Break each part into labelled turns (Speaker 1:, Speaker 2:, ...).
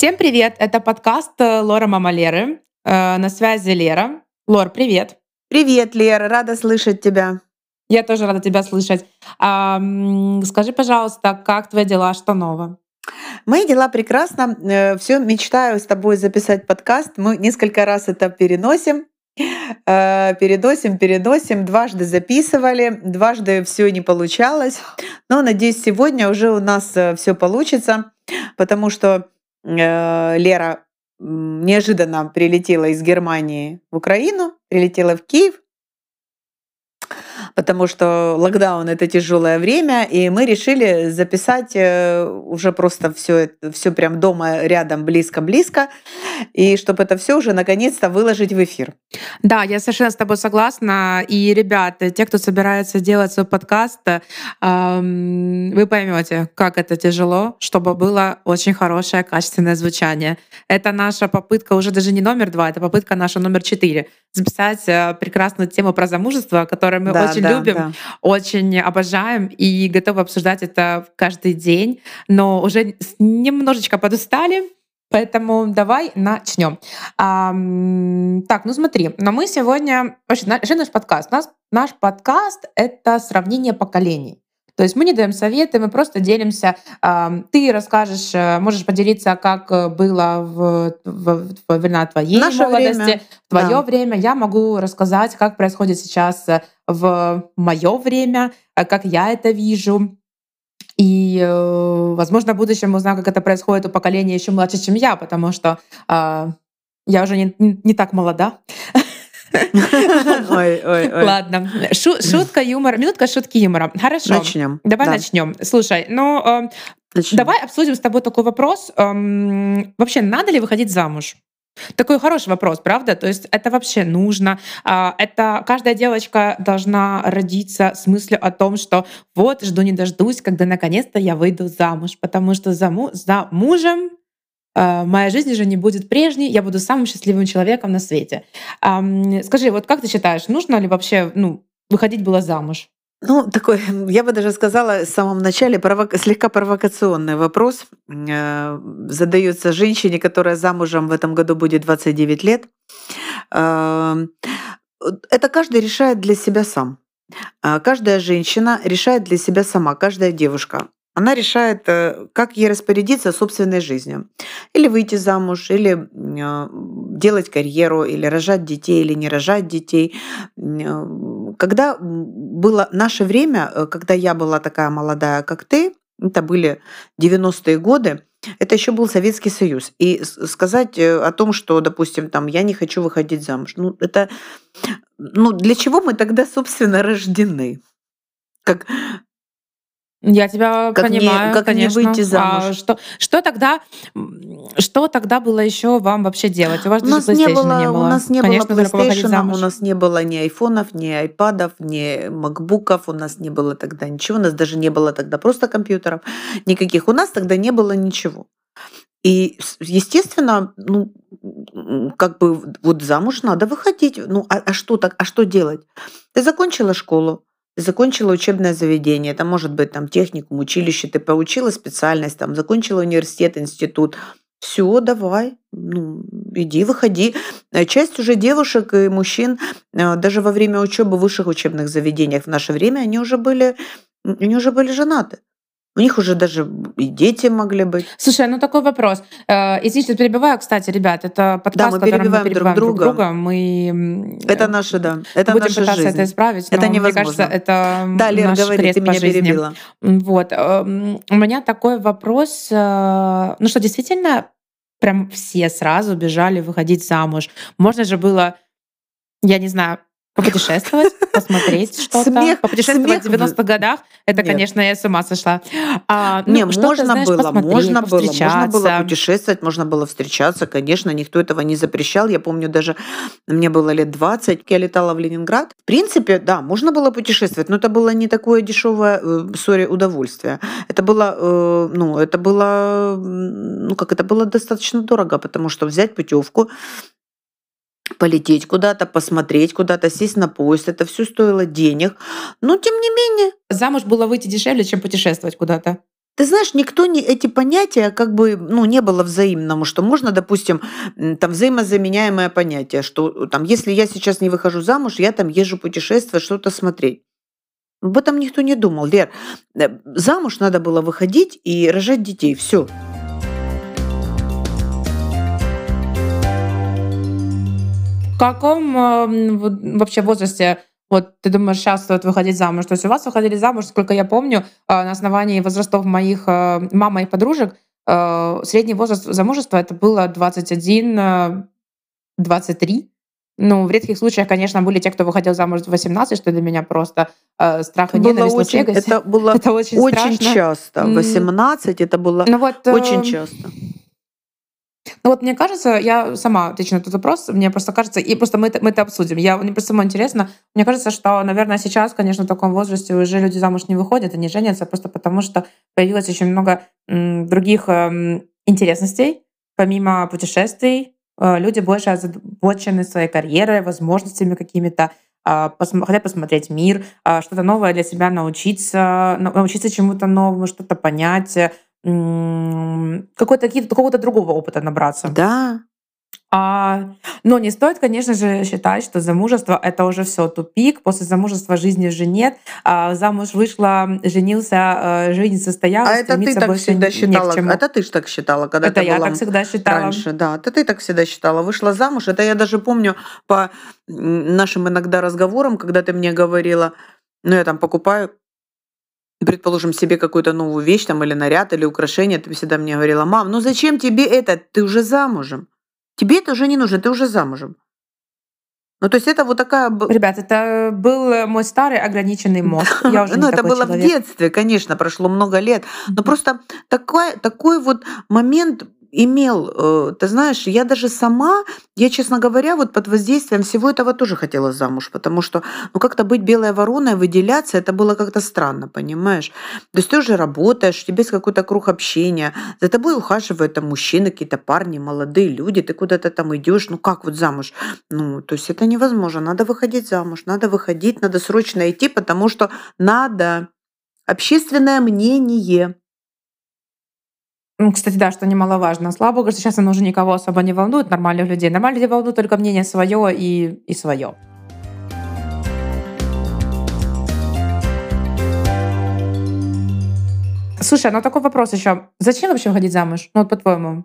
Speaker 1: Всем привет! Это подкаст э, Лора Мама Леры. Э, На связи Лера. Лор, привет!
Speaker 2: Привет, Лера, рада слышать тебя.
Speaker 1: Я тоже рада тебя слышать. Скажи, пожалуйста, как твои дела, что нового?
Speaker 2: Мои дела прекрасно. Все мечтаю с тобой записать подкаст. Мы несколько раз это переносим. Э, Переносим, переносим. Дважды записывали, дважды все не получалось. Но надеюсь, сегодня уже у нас все получится, потому что э, Лера м, неожиданно прилетела из Германии в Украину, прилетела в Киев, потому что локдаун это тяжелое время, и мы решили записать э, уже просто все, все прям дома рядом, близко-близко, и чтобы это все уже наконец-то выложить в эфир.
Speaker 1: Да, я совершенно с тобой согласна. И, ребята, те, кто собирается делать свой подкаст, ам, вы поймете, как это тяжело, чтобы было очень хорошее, качественное звучание. Это наша попытка уже даже не номер два, это попытка наша номер четыре записать э, прекрасную тему про замужество, которую мы
Speaker 2: Да,
Speaker 1: очень
Speaker 2: да,
Speaker 1: любим,
Speaker 2: да.
Speaker 1: очень обожаем и готовы обсуждать это каждый день, но уже немножечко подустали. Поэтому давай начнем. Ам, так, ну смотри, но мы сегодня... Вообще, на- вообще наш подкаст. Нас, наш подкаст — это сравнение поколений. То есть мы не даем советы, мы просто делимся. Ты расскажешь, э, можешь поделиться, как э, было в, в- во времена твоей
Speaker 2: Наше
Speaker 1: молодости,
Speaker 2: время,
Speaker 1: в твое
Speaker 2: да.
Speaker 1: время. Я могу рассказать, как происходит сейчас э, в мое время, э, как я это вижу. И, э, возможно, в будущем узнаю, как это происходит у поколения еще младше, чем я, потому что а, я уже не- не так молода.
Speaker 2: Ой, ой, ой.
Speaker 1: Ладно. Шу- шутка юмора. Минутка шутки юмора. Хорошо.
Speaker 2: Начнем.
Speaker 1: Давай
Speaker 2: Да,
Speaker 1: начнем. Слушай, ну э,
Speaker 2: начнем.
Speaker 1: давай обсудим с тобой такой вопрос. Эм, Вообще, надо ли выходить замуж? Такой хороший вопрос, правда? То есть это вообще нужно. А, Это каждая девочка должна родиться с мыслью о том, что вот жду не дождусь, когда наконец-то я выйду замуж, потому что за, му- за мужем моя жизнь уже не будет прежней, я буду самым счастливым человеком на свете. Скажи, вот как ты считаешь, нужно ли вообще ну, выходить было замуж?
Speaker 2: Ну, такой, я бы даже сказала, в самом начале провока- слегка провокационный вопрос э, задается женщине, которая замужем в этом году будет 29 лет. Э, Это каждый решает для себя сам. А Каждая женщина решает для себя сама, каждая девушка. Она решает, э, как ей распорядиться собственной жизнью. Или выйти замуж, или э, делать карьеру, или рожать детей, или не рожать детей. Э, Когда было наше время, когда я была такая молодая, как ты, это были 90-е годы, это еще был Советский Союз. И сказать о том, что, допустим, там, я не хочу выходить замуж, ну, это, ну, для чего мы тогда, собственно, рождены? Как,
Speaker 1: Я тебя
Speaker 2: Как не-
Speaker 1: понимаю,
Speaker 2: как не
Speaker 1: конечно.
Speaker 2: выйти замуж?
Speaker 1: А что, что тогда, что тогда было еще вам вообще делать? У вас
Speaker 2: у
Speaker 1: даже
Speaker 2: нас не
Speaker 1: PlayStation
Speaker 2: было,
Speaker 1: не было.
Speaker 2: у нас не
Speaker 1: Конечно,
Speaker 2: было PlayStation, у нас не было ни айфонов, ни айпадов, ни макбуков, у нас не было тогда ничего, у нас даже не было тогда просто компьютеров никаких, у нас тогда не было ничего. И, естественно, ну, как бы вот замуж надо выходить. Ну, а, а что так, а что делать? Ты закончила школу, закончила учебное заведение, это может быть там техникум, училище, ты получила специальность, там закончила университет, институт. Все, давай, ну, иди, выходи. Э, Часть уже девушек и мужчин, э, даже во время учебы в высших учебных заведениях в наше время, они уже были, они уже были женаты. У них уже даже и дети могли быть.
Speaker 1: Слушай, ну такой вопрос. Э, Извините, что перебиваю, кстати, ребят, это подкаст,
Speaker 2: мы
Speaker 1: в котором
Speaker 2: перебиваем
Speaker 1: мы
Speaker 2: друг
Speaker 1: перебиваем друг
Speaker 2: друга.
Speaker 1: друга. Мы м,
Speaker 2: Это
Speaker 1: э,
Speaker 2: наши, да, это
Speaker 1: будем
Speaker 2: наша
Speaker 1: пытаться
Speaker 2: жизнь.
Speaker 1: это исправить,
Speaker 2: Это
Speaker 1: но мне
Speaker 2: невозможно.
Speaker 1: кажется, это
Speaker 2: Да, Лер,
Speaker 1: наш
Speaker 2: говори,
Speaker 1: крест
Speaker 2: ты
Speaker 1: по
Speaker 2: меня
Speaker 1: жизни.
Speaker 2: перебила.
Speaker 1: Вот. эм, У меня такой вопрос. э, Ну что, действительно, прям все сразу бежали выходить замуж. Можно же было, я не знаю, попутешествовать, посмотреть что-то.
Speaker 2: Смех-
Speaker 1: Попутешествовать в
Speaker 2: смех в-
Speaker 1: 90-х годах. Это,
Speaker 2: Нет.
Speaker 1: конечно, я с ума сошла. А, ну,
Speaker 2: Не, можно
Speaker 1: знаешь,
Speaker 2: было, можно было, можно было путешествовать, можно было встречаться, конечно, никто этого не запрещал. Я помню, даже мне было лет 20, я летала в Ленинград. В принципе, да, можно было путешествовать, но это было не такое дешевое, э, сори, удовольствие. Это было, э, ну, это было, ну, как это было достаточно дорого, потому что взять путевку, полететь куда-то, посмотреть куда-то, сесть на поезд, это все стоило денег. Но тем не менее,
Speaker 1: Замуж было выйти дешевле, чем путешествовать куда-то.
Speaker 2: Ты знаешь, никто не эти понятия как бы ну, не было взаимному, что можно, допустим, там взаимозаменяемое понятие, что там, если я сейчас не выхожу замуж, я там езжу путешествовать, что-то смотреть. Об этом никто не думал. Лер, э, замуж надо было выходить и рожать детей. Все.
Speaker 1: Каком э, вообще возрасте вот ты думаешь, сейчас стоит выходить замуж. То есть у вас выходили замуж, сколько я помню, э, на основании возрастов моих э, мама и подружек, э, средний возраст замужества это было 21, 23. Ну, в редких случаях, конечно, были те, кто выходил замуж в 18, что для меня просто э, страх и
Speaker 2: было
Speaker 1: ненависть
Speaker 2: очень, Это было
Speaker 1: это очень,
Speaker 2: очень
Speaker 1: страшно.
Speaker 2: часто. 18 это было
Speaker 1: ну, вот,
Speaker 2: очень
Speaker 1: э,
Speaker 2: часто.
Speaker 1: Ну вот мне кажется, я сама отвечу на этот вопрос, мне просто кажется, и просто мы это, мы это обсудим. Я, мне просто самое интересно, мне кажется, что, наверное, сейчас, конечно, в таком возрасте уже люди замуж не выходят, они женятся просто потому, что появилось очень много м, других м, интересностей, помимо путешествий, э, люди больше озабочены своей карьерой, возможностями какими-то, э, посм- хотят посмотреть мир, э, что-то новое для себя научиться, научиться чему-то новому, что-то понять, какой-то, какого-то другого опыта набраться.
Speaker 2: Да.
Speaker 1: А, но не стоит, конечно же, считать, что замужество — это уже все тупик. После замужества жизни уже нет. А, замуж вышла, женился, э, жизнь состоялась.
Speaker 2: А это ты так всегда считала? Это ты же так считала, когда
Speaker 1: это
Speaker 2: ты
Speaker 1: я
Speaker 2: была
Speaker 1: так всегда считала.
Speaker 2: раньше? Да, это ты так всегда считала. Вышла замуж. Это я даже помню по нашим иногда разговорам, когда ты мне говорила, ну я там покупаю предположим, себе какую-то новую вещь там или наряд, или украшение, ты всегда мне говорила, мам, ну зачем тебе это? Ты уже замужем. Тебе это уже не нужно, ты уже замужем. Ну, то есть это вот такая...
Speaker 1: Ребят, это был мой старый ограниченный мозг. Я уже
Speaker 2: ну, это
Speaker 1: было
Speaker 2: человек. в детстве, конечно, прошло много лет. Но просто такой, такой вот момент имел, э, ты знаешь, я даже сама, я, честно говоря, вот под воздействием всего этого тоже хотела замуж, потому что, ну, как-то быть белой вороной, выделяться, это было как-то странно, понимаешь? То есть ты уже работаешь, у тебя есть какой-то круг общения, за тобой ухаживают там мужчины, какие-то парни, молодые люди, ты куда-то там идешь, ну, как вот замуж? Ну, то есть это невозможно, надо выходить замуж, надо выходить, надо срочно идти, потому что надо. Общественное мнение,
Speaker 1: кстати, да, что немаловажно. Слава богу, что сейчас оно уже никого особо не волнует, нормальных людей. Нормальных людей волнует только мнение свое и, и свое. Слушай, ну такой вопрос еще. Зачем вообще выходить замуж? Ну, вот по-твоему.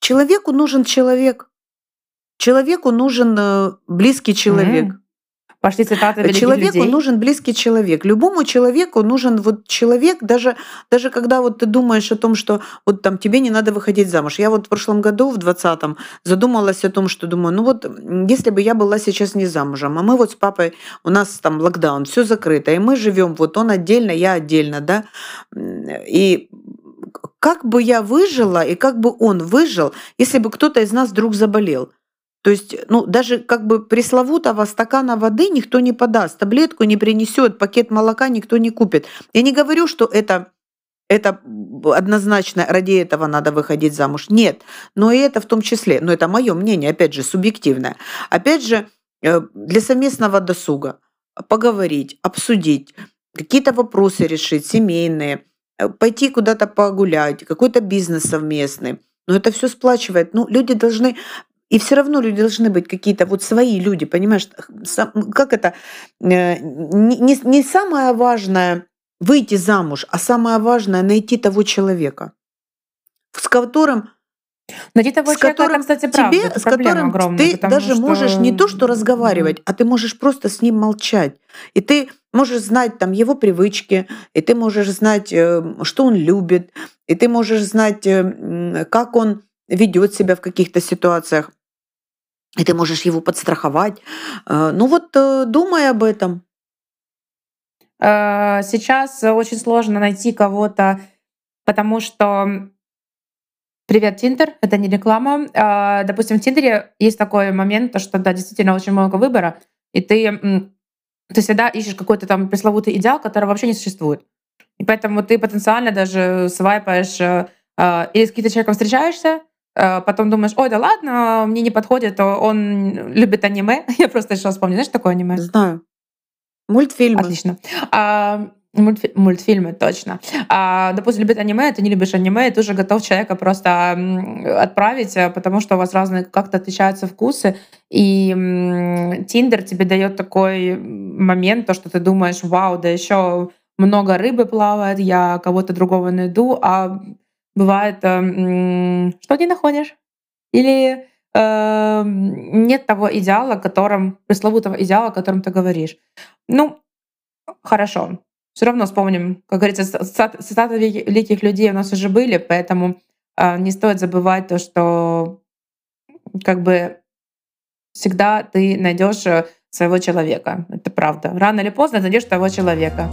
Speaker 2: Человеку нужен человек. Человеку нужен э, близкий человек. Mm-hmm.
Speaker 1: Пошли цитаты великих
Speaker 2: Человеку
Speaker 1: людей.
Speaker 2: нужен близкий человек. Любому человеку нужен вот человек, даже, даже когда вот ты думаешь о том, что вот там тебе не надо выходить замуж. Я вот в прошлом году, в 20-м, задумалась о том, что думаю, ну вот если бы я была сейчас не замужем, а мы вот с папой, у нас там локдаун, все закрыто, и мы живем, вот он отдельно, я отдельно, да, и как бы я выжила и как бы он выжил, если бы кто-то из нас вдруг заболел. То есть, ну, даже как бы пресловутого стакана воды никто не подаст, таблетку не принесет, пакет молока никто не купит. Я не говорю, что это это однозначно ради этого надо выходить замуж. Нет, но и это в том числе. Но это мое мнение, опять же, субъективное. Опять же, э, для совместного досуга поговорить, обсудить, какие-то вопросы решить, семейные, э, пойти куда-то погулять, какой-то бизнес совместный. Но это все сплачивает. Ну, люди должны и все равно люди должны быть какие-то вот свои люди, понимаешь? Как это? Э, не, не самое важное выйти замуж, а самое важное найти того человека, с которым
Speaker 1: Найти того с человека, которым это, кстати, правда,
Speaker 2: тебе,
Speaker 1: это
Speaker 2: с которым
Speaker 1: огромная,
Speaker 2: ты даже
Speaker 1: что...
Speaker 2: можешь не то что разговаривать, а ты можешь просто с ним молчать. И ты можешь знать там его привычки, и ты можешь знать, э, что он любит, и ты можешь знать, э, как он ведет себя в каких-то ситуациях, и ты можешь его подстраховать. Э, ну вот э, думай об этом.
Speaker 1: Э, сейчас очень сложно найти кого-то, потому что Привет, Тиндер, это не реклама. Допустим, в Тиндере есть такой момент, что да, действительно очень много выбора, и ты, ты всегда ищешь какой-то там пресловутый идеал, который вообще не существует. И поэтому ты потенциально даже свайпаешь или с каким-то человеком встречаешься, Э, потом думаешь, ой, да ладно, мне не подходит, он любит аниме. Я просто решила вспомнить, знаешь, такое аниме?
Speaker 2: Знаю. Мультфильмы.
Speaker 1: Отлично. А, Мультфи- мультфильмы, точно. А, допустим, любит аниме, ты не любишь аниме, и ты уже готов человека просто отправить, э, потому что у вас разные как-то отличаются вкусы. И Тиндер тебе дает такой момент, то, что ты думаешь, вау, да еще много рыбы плавает, я кого-то другого найду, а бывает, э, что не находишь? Или э, нет того идеала, которым, пресловутого идеала, о котором ты говоришь. Ну, хорошо. Все равно вспомним, как говорится, цитаты великих людей у нас уже были, поэтому э, не стоит забывать то, что как бы всегда ты найдешь э, своего человека. Это правда. Рано или поздно найдешь того человека.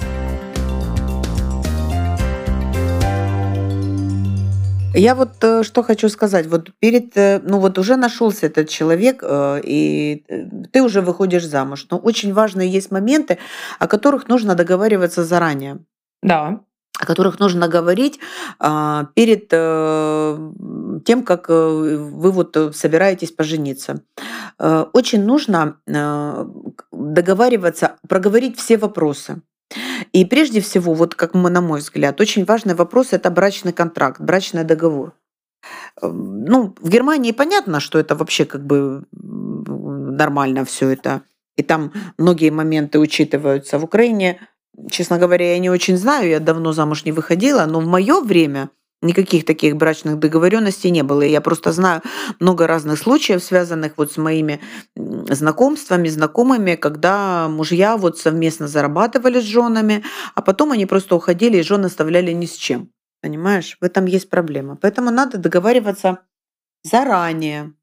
Speaker 2: Я вот э, что хочу сказать. Вот перед, э, ну вот уже нашелся этот человек, э, и ты уже выходишь замуж. Но очень важные есть моменты, о которых нужно договариваться заранее.
Speaker 1: Да.
Speaker 2: О которых нужно говорить а, перед тем, как вы вот собираетесь пожениться. Очень нужно договариваться, проговорить все вопросы. И прежде всего, вот как мы, на мой взгляд, очень важный вопрос – это брачный контракт, брачный договор. Эм, ну, в Германии понятно, что это вообще как бы нормально все это. И там многие моменты учитываются. В Украине, честно говоря, я не очень знаю, я давно замуж не выходила, но в мое время – Никаких таких брачных договоренностей не было. Я просто знаю много разных случаев, связанных вот с моими знакомствами, знакомыми, когда мужья вот совместно зарабатывали с женами, а потом они просто уходили и жены оставляли ни с чем. Понимаешь? В этом есть проблема. Поэтому надо договариваться заранее.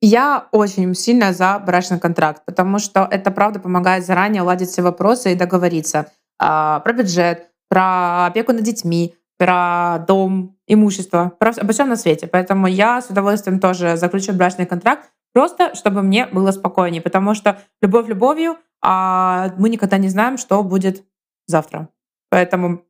Speaker 1: Я очень сильно за брачный контракт, потому что это правда помогает заранее уладить все вопросы и договориться а, про бюджет, про опеку над детьми, про дом, имущество, про, обо всем на свете. Поэтому я с удовольствием тоже заключу брачный контракт, просто чтобы мне было спокойнее, потому что любовь любовью, а мы никогда не знаем, что будет завтра. Поэтому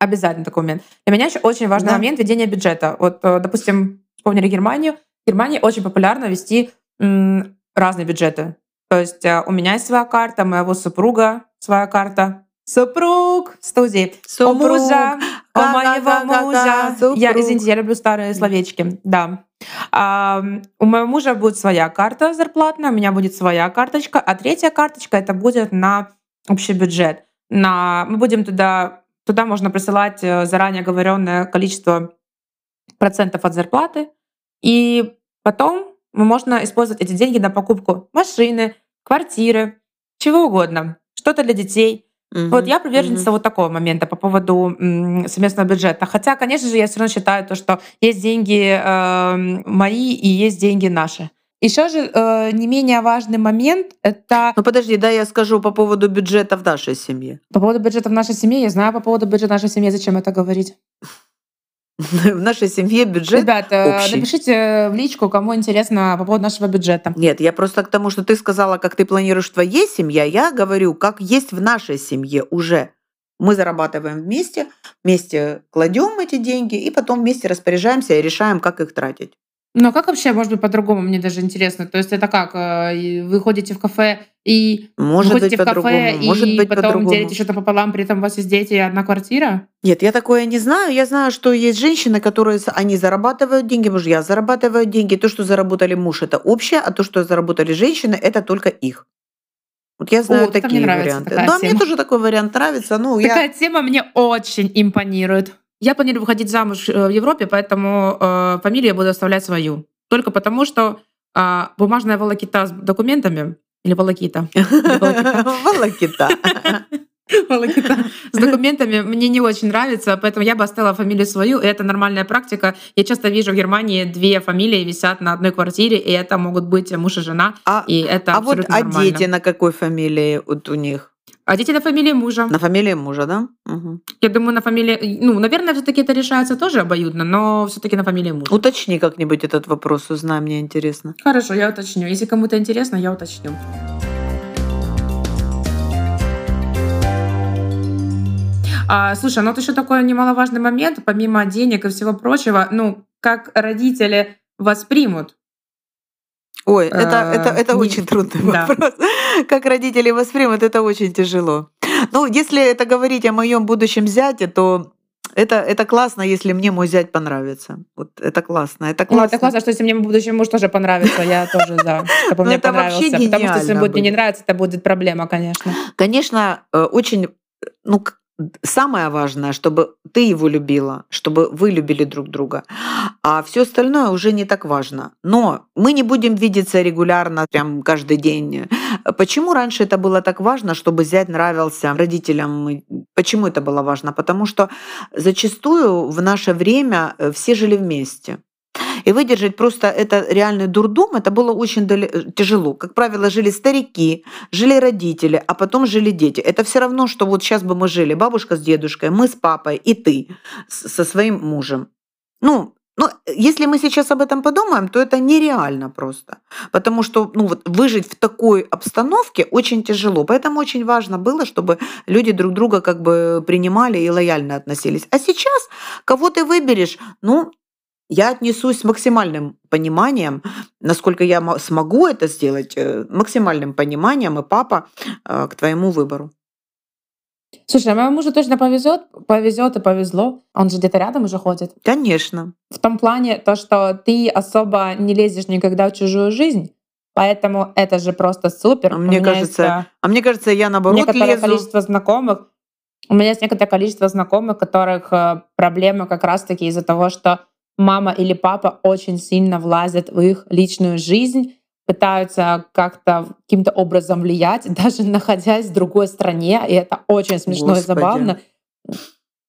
Speaker 1: обязательно такой момент. Для меня еще очень важный да. момент ведения бюджета. Вот, э, допустим, вспомнили Германию. В Германии очень популярно вести разные бюджеты. То есть э, у меня есть своя карта, моего супруга своя карта, Супруг в студии. Супруг. У мужа, у моего мужа. Супруг. Я, извините, я люблю старые словечки. Да. А, у моего мужа будет своя карта зарплатная, у меня будет своя карточка, а третья карточка это будет на общий бюджет. На, мы будем туда, туда можно присылать э, заранее оговоренное количество процентов от зарплаты, и потом можно использовать эти деньги на покупку машины, квартиры, чего угодно, что-то для детей. Угу, вот я приверженница угу. вот такого момента по поводу совместного бюджета. Хотя, конечно же, я все равно считаю то, что есть деньги э, мои и есть деньги наши. Еще же э, не менее важный момент это.
Speaker 2: Ну подожди, да, я скажу по поводу бюджета в нашей семье.
Speaker 1: По поводу бюджета в нашей семье, я знаю по поводу бюджета в нашей семье, зачем это говорить.
Speaker 2: В нашей семье бюджет
Speaker 1: Ребята, общий. напишите в личку, кому интересно по поводу нашего бюджета.
Speaker 2: Нет, я просто к тому, что ты сказала, как ты планируешь твоей семье, я говорю, как есть в нашей семье уже. Мы зарабатываем вместе, вместе кладем эти деньги и потом вместе распоряжаемся и решаем, как их тратить.
Speaker 1: Ну а как вообще, может быть, по-другому, мне даже интересно. То есть это как, э, вы ходите в кафе и
Speaker 2: может
Speaker 1: ходите
Speaker 2: быть, в кафе
Speaker 1: может
Speaker 2: и быть
Speaker 1: потом делите что-то пополам, при этом у вас есть дети и одна квартира?
Speaker 2: Нет, я такое не знаю. Я знаю, что есть женщины, которые они зарабатывают деньги, мужья зарабатывают деньги. То, что заработали муж, это общее, а то, что заработали женщины, это только их. Вот я знаю О, такие варианты. Да, тема. мне тоже такой вариант нравится. Ну,
Speaker 1: такая
Speaker 2: я...
Speaker 1: тема мне очень импонирует. Я планирую выходить замуж э, в Европе, поэтому э, фамилию я буду оставлять свою. Только потому, что э, бумажная волокита с документами или волокита?
Speaker 2: Волокита.
Speaker 1: Волокита с документами мне не очень нравится, поэтому я бы оставила фамилию свою, и это нормальная практика. Я часто вижу в Германии две фамилии висят на одной квартире, и это могут быть муж и жена, а, и это а абсолютно
Speaker 2: вот,
Speaker 1: нормально.
Speaker 2: А дети на какой фамилии вот у них?
Speaker 1: А дети на фамилии мужа.
Speaker 2: На фамилии мужа, да? Угу.
Speaker 1: Я думаю, на фамилии... Ну, наверное, все таки это решается тоже обоюдно, но все таки на фамилии мужа.
Speaker 2: Уточни как-нибудь этот вопрос, узнай, мне интересно.
Speaker 1: Хорошо, я уточню. Если кому-то интересно, я уточню. А, слушай, ну вот еще такой немаловажный момент, помимо денег и всего прочего, ну, как родители воспримут
Speaker 2: Ой, это, это, это не... очень трудный вопрос. Как родители воспримут, это очень тяжело. Ну, если это говорить о моем будущем зяте, то это, это классно, если мне мой зять понравится. Вот это классно. Это классно.
Speaker 1: Ну, это классно, что если мне будущий муж тоже понравится, я тоже за, чтобы
Speaker 2: Ну,
Speaker 1: мне понравился. Потому что если будет мне не
Speaker 2: будет.
Speaker 1: нравиться, это будет проблема, конечно.
Speaker 2: Конечно, э, очень, ну, к- самое важное, чтобы ты его любила, чтобы вы любили друг друга, а все остальное уже не так важно. Но мы не будем видеться регулярно, прям каждый день. Почему раньше это было так важно, чтобы зять нравился родителям? Почему это было важно? Потому что зачастую в наше время э, все жили вместе. И выдержать просто это реальный дурдом, это было очень тяжело. Как правило, жили старики, жили родители, а потом жили дети. Это все равно, что вот сейчас бы мы жили, бабушка с дедушкой, мы с папой и ты со своим мужем. Ну, ну, если мы сейчас об этом подумаем, то это нереально просто. Потому что ну, вот, выжить в такой обстановке очень тяжело. Поэтому очень важно было, чтобы люди друг друга как бы принимали и лояльно относились. А сейчас кого ты выберешь, ну, я отнесусь с максимальным пониманием, насколько я мо- смогу это сделать, э, максимальным пониманием и папа э, к твоему выбору.
Speaker 1: Слушай, а моему мужу точно повезет, повезет и повезло. Он же где-то рядом уже ходит.
Speaker 2: Конечно.
Speaker 1: В том плане, то, что ты особо не лезешь никогда в чужую жизнь, поэтому это же просто супер.
Speaker 2: А мне кажется,
Speaker 1: есть,
Speaker 2: А мне кажется, я наоборот
Speaker 1: некоторое
Speaker 2: лезу.
Speaker 1: количество знакомых. У меня есть некоторое количество знакомых, у которых э, проблемы как раз-таки из-за того, что мама или папа очень сильно влазят в их личную жизнь, пытаются как-то каким-то образом влиять, даже находясь в другой стране, и это очень смешно и
Speaker 2: Господи.
Speaker 1: забавно.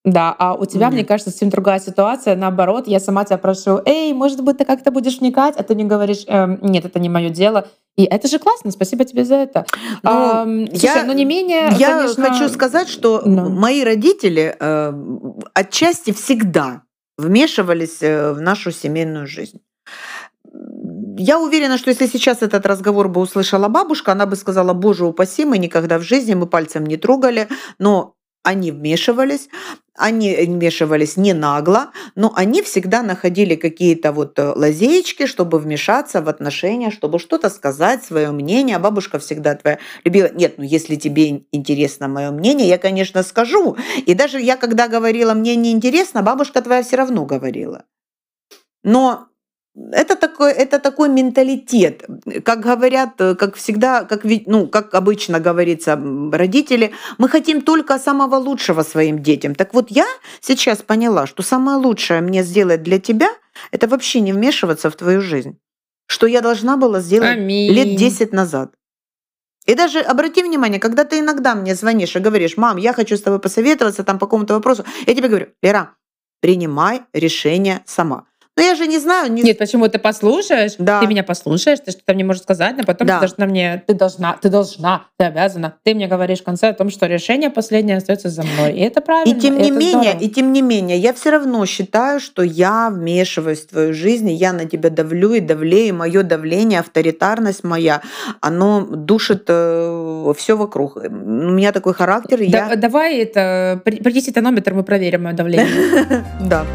Speaker 1: Да, а у тебя, мне
Speaker 2: Нет.
Speaker 1: кажется, совсем другая ситуация. Наоборот, я сама тебя прошу, эй, может быть, ты как-то будешь вникать, а ты не говоришь, «Эм, нет, это не мое дело. И это же классно, спасибо тебе за это.
Speaker 2: Ну,
Speaker 1: слушай,
Speaker 2: я-
Speaker 1: но не менее,
Speaker 2: Я
Speaker 1: конечно,
Speaker 2: хочу сказать, что
Speaker 1: ну.
Speaker 2: мои родители э, отчасти всегда вмешивались э, в нашу семейную жизнь. Я уверена, что если сейчас этот разговор бы услышала бабушка, она бы сказала, боже упаси, мы никогда в жизни, мы пальцем не трогали, но они вмешивались, они вмешивались не нагло, но они всегда находили какие-то вот э, лазеечки, чтобы вмешаться в отношения, чтобы что-то сказать, свое мнение. Бабушка всегда твоя любила. Нет, ну если тебе интересно мое мнение, я, конечно, скажу. И даже я, когда говорила, мне не интересно, бабушка твоя все равно говорила. Но это такой, это такой менталитет. Как говорят, как всегда, как, ну, как обычно говорится, родители, мы хотим только самого лучшего своим детям. Так вот, я сейчас поняла, что самое лучшее мне сделать для тебя, это вообще не вмешиваться в твою жизнь. Что я должна была сделать
Speaker 1: Аминь.
Speaker 2: лет 10 назад. И даже обрати внимание, когда ты иногда мне звонишь и говоришь, мам, я хочу с тобой посоветоваться там по какому-то вопросу, я тебе говорю, Лера, принимай решение сама. Но я же не знаю, не...
Speaker 1: Нет, почему ты послушаешь?
Speaker 2: Да.
Speaker 1: Ты меня послушаешь, ты что-то мне можешь сказать, но потом
Speaker 2: Да.
Speaker 1: ты должна мне, ты должна, ты должна, ты обязана. Ты мне говоришь в конце о том, что решение последнее остается за мной. И это правильно.
Speaker 2: И тем не менее,
Speaker 1: здорово.
Speaker 2: и тем не менее, я все равно считаю, что я вмешиваюсь в твою жизнь, и я на тебя давлю и давлею, мое давление, авторитарность моя, оно душит все вокруг. У меня такой характер,
Speaker 1: Да-
Speaker 2: я...
Speaker 1: Давай это, при- принеси тонометр, мы проверим мое давление.
Speaker 2: Да.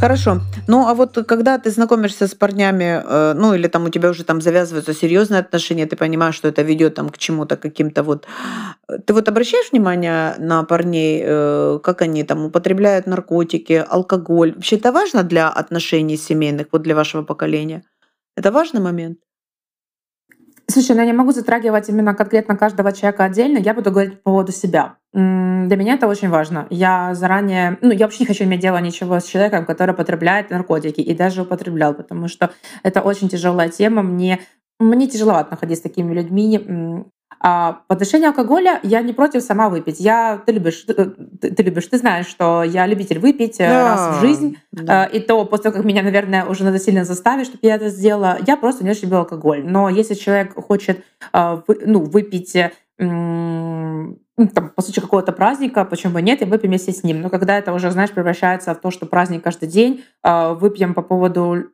Speaker 2: Хорошо. Ну, а вот когда ты знакомишься с парнями, э, ну, или там у тебя уже там завязываются серьезные отношения, ты понимаешь, что это ведет там к чему-то, каким-то вот... э, Ты вот обращаешь внимание на парней, э, как они там употребляют наркотики, алкоголь? Вообще это важно для отношений семейных, вот для вашего поколения? Это важный момент?
Speaker 1: Слушай, ну я не могу затрагивать именно конкретно каждого человека отдельно, я буду говорить по поводу себя. Для меня это очень важно. Я заранее, ну я вообще не хочу иметь дело ничего с человеком, который потребляет наркотики и даже употреблял, потому что это очень тяжелая тема. Мне, мне тяжеловато находиться с такими людьми. А в отношении алкоголя я не против сама выпить. Я, ты любишь, ты, ты- ты любишь, ты знаешь, что я любитель выпить э, раз в жизнь.
Speaker 2: Да.
Speaker 1: Э, И то после того, как меня, наверное, уже надо сильно заставить, чтобы я это сделала, я просто не очень люблю алкоголь. Но если человек хочет э, ну, выпить э, там, по случаю какого-то праздника, почему бы нет, и выпьем вместе с ним. Но когда это уже, знаешь, превращается в то, что праздник каждый день, э, выпьем по поводу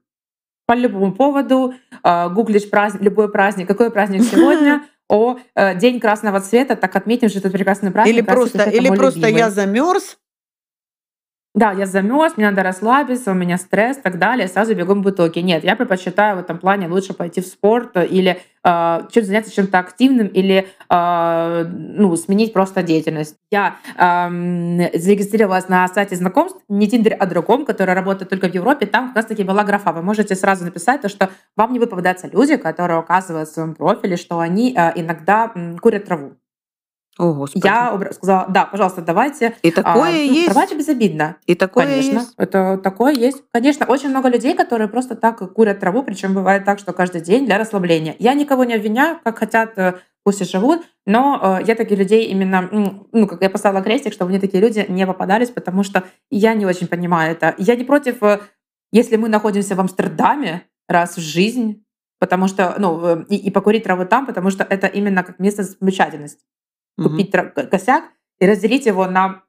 Speaker 1: по любому поводу, э, гуглишь праздник, любой праздник, какой праздник сегодня, о, э, день красного цвета, так отметим, что этот прекрасный праздник.
Speaker 2: Или просто, или просто
Speaker 1: любимый.
Speaker 2: я замерз,
Speaker 1: Да, я замерз, мне надо расслабиться, у меня стресс и так далее, сразу бегом в бутылки. Нет, я предпочитаю в этом плане лучше пойти в спорт или э, чем заняться чем-то активным или э, ну, сменить просто деятельность. Я э, зарегистрировалась на сайте знакомств, не Тиндер, а другом, который работает только в Европе. Там как раз-таки была графа. Вы можете сразу написать то, что вам не вы люди, которые указывают в своем профиле, что они э, иногда э, курят траву.
Speaker 2: О, Господи.
Speaker 1: Я сказала, да, пожалуйста, давайте.
Speaker 2: И такое а, ну, есть.
Speaker 1: Давайте безобидно.
Speaker 2: И такое
Speaker 1: Конечно,
Speaker 2: есть.
Speaker 1: это такое есть. Конечно, очень много людей, которые просто так курят траву, причем бывает так, что каждый день для расслабления. Я никого не обвиняю, как хотят, э, пусть и живут, но э, я таких людей именно, ну, как я поставила крестик, чтобы мне такие люди не попадались, потому что я не очень понимаю это. Я не против, э, если мы находимся в Амстердаме раз в жизнь, потому что, ну, и, и покурить траву там, потому что это именно как место замечательности купить угу. косяк и разделить его на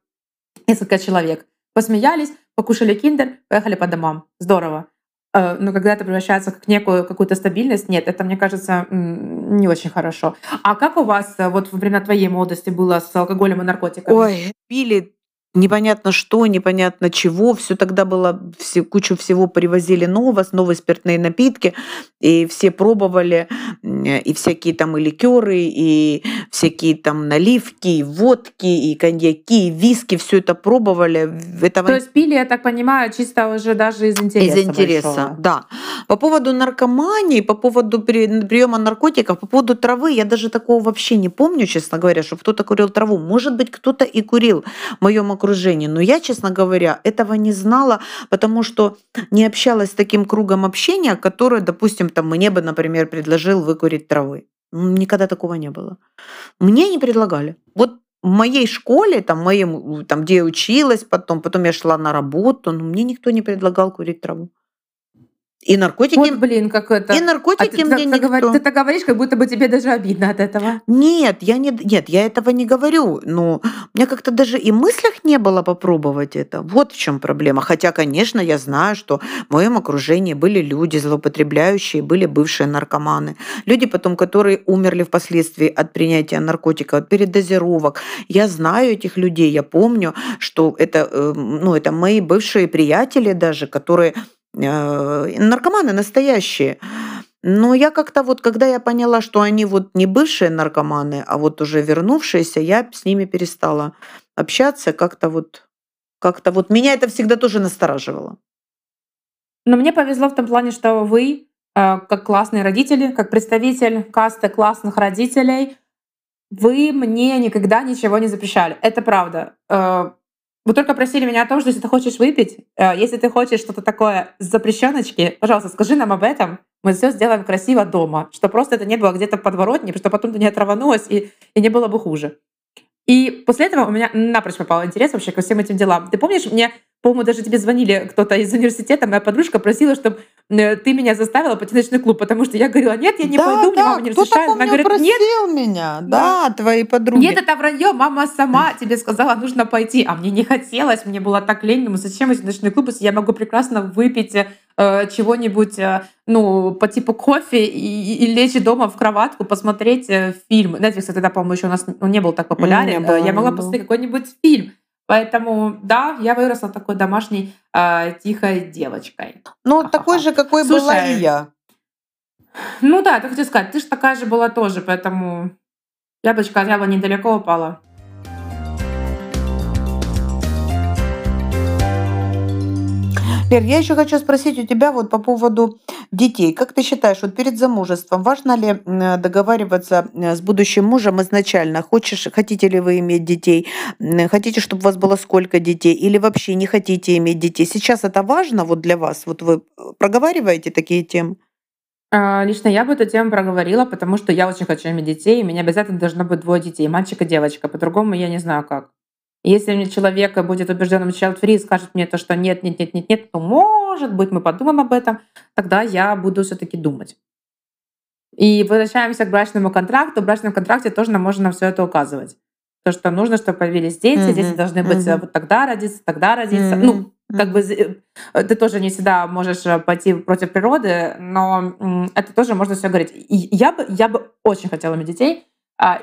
Speaker 1: несколько человек. Посмеялись, покушали киндер, поехали по домам. Здорово. Э, но когда это превращается в некую какую-то стабильность, нет, это, мне кажется, не очень хорошо. А как у вас э, вот во время твоей молодости было с алкоголем и наркотиками?
Speaker 2: Ой, пили непонятно что, непонятно чего. Все тогда было, все, кучу всего привозили нового, новые спиртные напитки, и все пробовали, и всякие там и ликеры, и всякие там наливки, и водки, и коньяки, и виски, все это пробовали.
Speaker 1: Этого... То есть пили, я так понимаю, чисто уже даже из интереса.
Speaker 2: Из интереса, большого. да. По поводу наркомании, по поводу приема наркотиков, по поводу травы, я даже такого вообще не помню, честно говоря, чтобы кто-то курил траву. Может быть, кто-то и курил в моем окружении. Но я, честно говоря, этого не знала, потому что не общалась с таким кругом общения, которое, допустим, там мне бы, например, предложил выкурить травы. Никогда такого не было. Мне не предлагали. Вот в моей школе, там, моем, там, где я училась потом, потом я шла на работу, но мне никто не предлагал курить траву. И наркотики...
Speaker 1: Вот, блин, как это...
Speaker 2: И наркотики
Speaker 1: а
Speaker 2: мне
Speaker 1: ты,
Speaker 2: никто...
Speaker 1: Ты, ты так говоришь, как будто бы тебе даже обидно от этого.
Speaker 2: Нет, я не... Нет, я этого не говорю. Но у меня как-то даже и мыслях не было попробовать это. Вот в чем проблема. Хотя, конечно, я знаю, что в моем окружении были люди злоупотребляющие, были бывшие наркоманы. Люди потом, которые умерли впоследствии от принятия наркотиков, от передозировок. Я знаю этих людей, я помню, что это, э, ну, это мои бывшие приятели даже, которые наркоманы настоящие. Но я как-то вот, когда я поняла, что они вот не бывшие наркоманы, а вот уже вернувшиеся, я с ними перестала общаться. Как-то вот, как-то вот меня это всегда тоже настораживало.
Speaker 1: Но мне повезло в том плане, что вы, э, как классные родители, как представитель касты классных родителей, вы мне никогда ничего не запрещали. Это правда. Вы только просили меня о том, что если ты хочешь выпить, э, если ты хочешь что-то такое с запрещеночки, пожалуйста, скажи нам об этом. Мы все сделаем красиво дома, что просто это не было где-то в подворотне, что потом ты не отрыванулась и, и не было бы хуже. И после этого у меня напрочь попал интерес вообще ко всем этим делам. Ты помнишь, мне по-моему, даже тебе звонили кто-то из университета, моя подружка просила, чтобы э, ты меня заставила пойти в ночной клуб, потому что я говорила, нет, я не
Speaker 2: да,
Speaker 1: пойду,
Speaker 2: да, мне
Speaker 1: мама не разрешает.
Speaker 2: Она говорит, нет. меня, да, да, твои подруги.
Speaker 1: Нет, это вранье, мама сама тебе сказала, нужно пойти, а мне не хотелось, мне было так лень, думаю, зачем эти ночные клубы, если я могу прекрасно выпить э, чего-нибудь, э, ну, по типу кофе и, и лечь дома в кроватку, посмотреть э, фильм. Netflix тогда, по-моему, еще у нас ну, не был так популярен. Не было, я могла посмотреть какой-нибудь фильм. Поэтому, да, я выросла такой домашней э, тихой девочкой.
Speaker 2: Ну, Ха-ха-ха. такой же, какой Слушай, была и я.
Speaker 1: Ну да, ты хотел сказать, ты же такая же была тоже, поэтому яблочко от яблони недалеко упала.
Speaker 2: Лер, я еще хочу спросить у тебя вот по поводу детей. Как ты считаешь, вот перед замужеством важно ли договариваться э, с будущим мужем изначально? Хочешь, хотите ли вы иметь детей? Хотите, чтобы у вас было сколько детей? Или вообще не хотите иметь детей? Сейчас это важно вот для вас? Вот вы э, проговариваете такие темы?
Speaker 1: А, лично я бы эту тему проговорила, потому что я очень хочу иметь детей, и меня обязательно должно быть двое детей, мальчик и девочка. По-другому я не знаю как. Если мне человек будет убежденным child-free и скажет мне то, что нет, нет, нет, нет, нет, то может быть мы подумаем об этом, тогда я буду все-таки думать. И возвращаемся к брачному контракту. В брачном контракте тоже нам можно все это указывать. То, что нужно, чтобы появились дети, mm-hmm. дети должны быть mm-hmm. вот тогда родиться, тогда родиться. Mm-hmm. Ну, как бы э, ты тоже не всегда можешь э, пойти против природы, но это тоже можно все говорить. И я бы, я бы очень хотела иметь детей,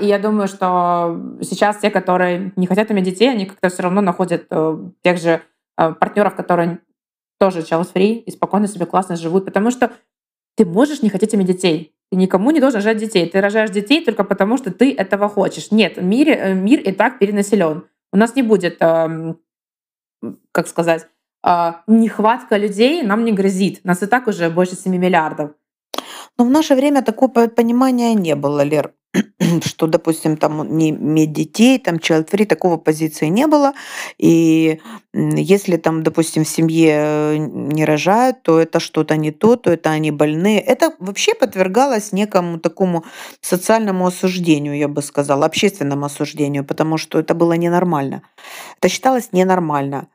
Speaker 1: и я думаю, что сейчас те, которые не хотят иметь детей, они как-то все равно находят э, тех же э, партнеров, которые тоже child free и спокойно себе классно живут, потому что ты можешь не хотеть иметь детей. Ты никому не должен рожать детей. Ты рожаешь детей только потому, что ты этого хочешь. Нет, в мире, э, мир и так перенаселен. У нас не будет, э, как сказать, э, нехватка людей нам не грозит. Нас и так уже больше 7 миллиардов.
Speaker 2: Но в наше время такого понимания не было, Лер. что, допустим, там не иметь детей, там child free, такого позиции не было. И если там, допустим, в семье э, не рожают, то это что-то не то, то это они больные. Это вообще подвергалось некому такому социальному осуждению, я бы сказала, общественному осуждению, потому что это было ненормально. Это считалось ненормально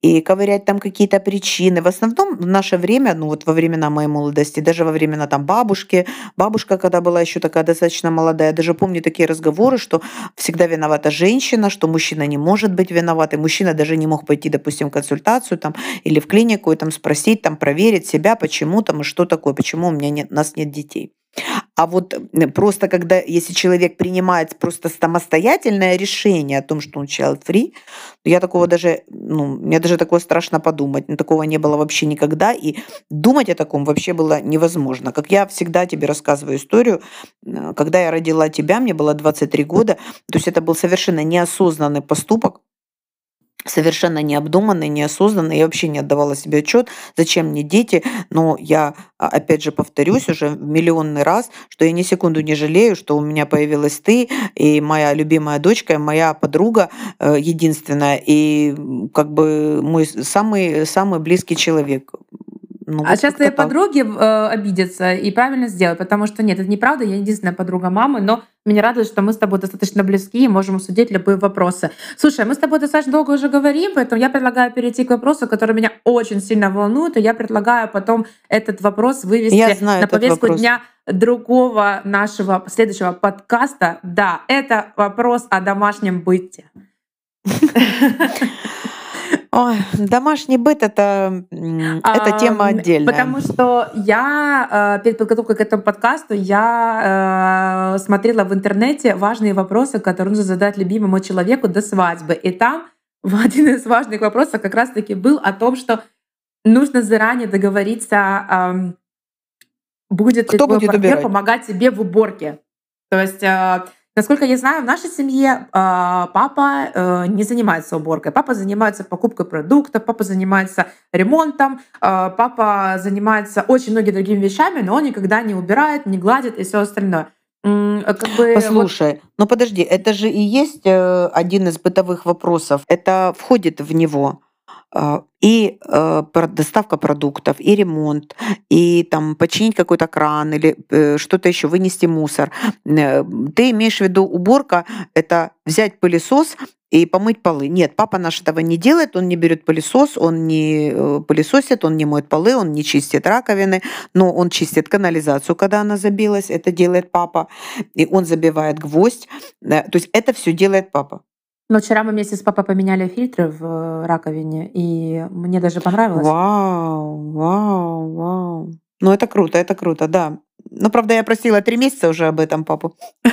Speaker 2: и ковырять там какие-то причины. В основном в наше время, ну вот во времена моей молодости, даже во времена там бабушки, бабушка, когда была еще такая достаточно молодая, даже помню такие разговоры, что всегда виновата женщина, что мужчина не может быть виноват, и мужчина даже не мог пойти, допустим, в консультацию там или в клинику и там спросить, там проверить себя, почему там и что такое, почему у меня нет, нас нет детей. А вот просто когда, если человек принимает просто самостоятельное решение о том, что он child free, я такого даже, ну, мне даже такое страшно подумать, но такого не было вообще никогда, и думать о таком вообще было невозможно. Как я всегда тебе рассказываю историю, когда я родила тебя, мне было 23 года, то есть это был совершенно неосознанный поступок, совершенно необдуманный, неосознанный. Я вообще не отдавала себе отчет, зачем мне дети. Но я, а, опять же, повторюсь уже миллионный раз, что я ни секунду не жалею, что у меня появилась ты и моя любимая дочка, моя подруга э, единственная, и как бы мой самый, самый близкий человек.
Speaker 1: Ну, а вот сейчас твои так. подруги э, обидятся и правильно сделают, потому что нет, это неправда, я единственная подруга мамы, но меня радует, что мы с тобой достаточно близки и можем судить любые вопросы. Слушай, мы с тобой достаточно долго уже говорим, поэтому я предлагаю перейти к вопросу, который меня очень сильно волнует, и я предлагаю потом этот вопрос вывести я знаю на повестку вопрос. дня другого нашего следующего подкаста. Да, это вопрос о домашнем быте.
Speaker 2: Ой, домашний быт это, это тема отдельная.
Speaker 1: Потому что я э, перед подготовкой к этому подкасту я э, смотрела в интернете важные вопросы, которые нужно задать любимому человеку до свадьбы. И там один из важных вопросов как раз-таки был о том, что нужно заранее договориться, будет ли твой партнер помогать тебе в уборке. То есть э, Насколько я знаю, в нашей семье а, папа э, не занимается уборкой. Папа занимается покупкой продуктов, папа занимается ремонтом, а, папа занимается очень многими другими вещами, но он никогда не убирает, не гладит и все остальное.
Speaker 2: Как бы Послушай, вот... ну подожди, это же и есть э, один из бытовых вопросов. Это входит в него. А, и э, доставка продуктов, и ремонт, и там починить какой-то кран или э, что-то еще, вынести мусор. Э, ты имеешь в виду уборка – это взять пылесос и помыть полы. Нет, папа наш этого не делает, он не берет пылесос, он не пылесосит, он не моет полы, он не чистит раковины, но он чистит канализацию, когда она забилась, это делает папа, и он забивает гвоздь. То есть это все делает папа.
Speaker 1: Но вчера мы вместе с папой поменяли фильтры в э, раковине, и мне даже понравилось.
Speaker 2: Вау, вау, вау. Ну, это круто, это круто, да. Ну, правда, я просила три месяца уже об этом папу.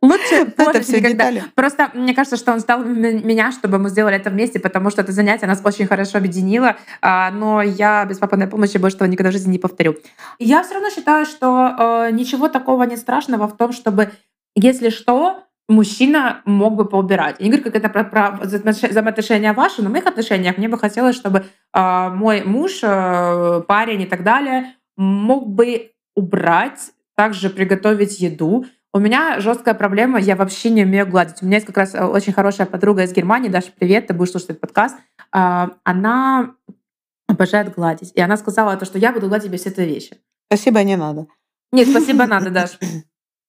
Speaker 1: Лучше это все никогда. Детали. Просто мне кажется, что он стал меня, чтобы мы сделали это вместе, потому что это занятие нас очень хорошо объединило, а, но я без папиной помощи больше этого никогда в жизни не повторю. Я все равно считаю, что э, ничего такого не страшного в том, чтобы, если что, мужчина мог бы поубирать. Я не говорю, как это про, про взаимоотношения ваши, но в моих отношениях мне бы хотелось, чтобы э, мой муж, э, парень и так далее мог бы убрать, также приготовить еду. У меня жесткая проблема, я вообще не умею гладить. У меня есть как раз э, очень хорошая подруга из Германии, Даша, привет, ты будешь слушать этот подкаст. Э, она обожает гладить. И она сказала то, что я буду гладить тебе все твои вещи.
Speaker 2: Спасибо, не надо.
Speaker 1: Нет, спасибо, надо, Даша.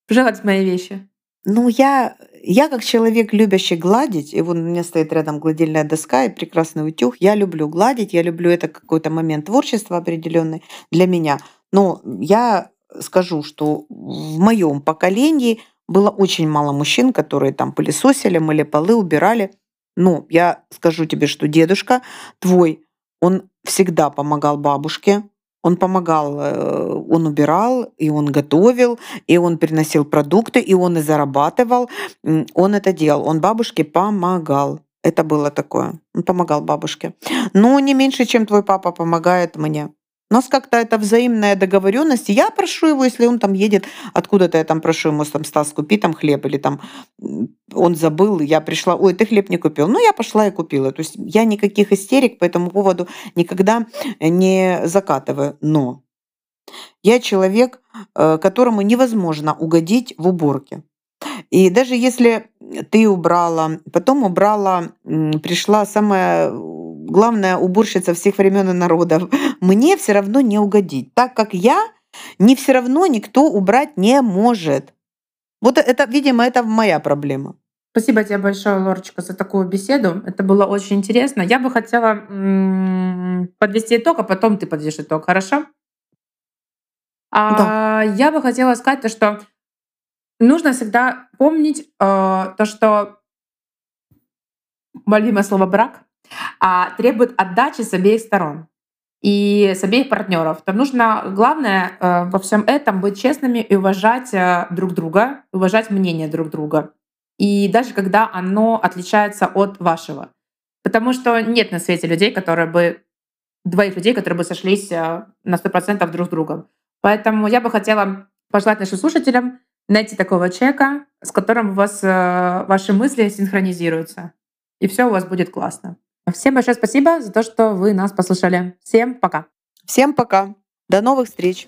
Speaker 1: Пожалуйста, мои вещи.
Speaker 2: Ну, я, я как человек, любящий гладить, и вот у меня стоит рядом гладильная доска и прекрасный утюг, я люблю гладить, я люблю это какой-то момент творчества определенный для меня. Но я скажу, что в моем поколении было очень мало мужчин, которые там пылесосили, мыли полы, убирали. Но я скажу тебе, что дедушка твой, он всегда помогал бабушке, он помогал, э, он убирал, и он готовил, и он приносил продукты, и он и зарабатывал. Он это делал. Он бабушке помогал. Это было такое. Он помогал бабушке. Но не меньше, чем твой папа помогает мне. У нас как-то это взаимная договоренность. Я прошу его, если он там едет, откуда-то я там прошу ему, там, Стас, купи там хлеб, или там он забыл, я пришла, ой, ты хлеб не купил. Ну, я пошла и купила. То есть я никаких истерик по этому поводу никогда не закатываю. Но я человек, э, которому невозможно угодить в уборке. И даже если ты убрала, потом убрала, пришла самая главная уборщица всех времен и народов, мне все равно не угодить, так как я не все равно никто убрать не может. Вот это, видимо, это моя проблема.
Speaker 1: Спасибо тебе большое, Лорочка, за такую беседу. Это было очень интересно. Я бы хотела подвести итог, а потом ты подведешь итог, хорошо?
Speaker 2: Да.
Speaker 1: А, я бы хотела сказать то, что нужно всегда помнить э, то, что любимое слово брак а, требует отдачи с обеих сторон и с обеих партнеров. То нужно, главное э, во всем этом быть честными и уважать э, друг друга, уважать мнение друг друга. И даже когда оно отличается от вашего. Потому что нет на свете людей, которые бы двоих людей, которые бы сошлись э, на сто процентов друг с другом. Поэтому я бы хотела пожелать нашим слушателям найти такого человека, с которым у вас э, ваши мысли синхронизируются. И все у вас будет классно. Всем большое спасибо за то, что вы нас послушали. Всем пока.
Speaker 2: Всем пока. До новых встреч.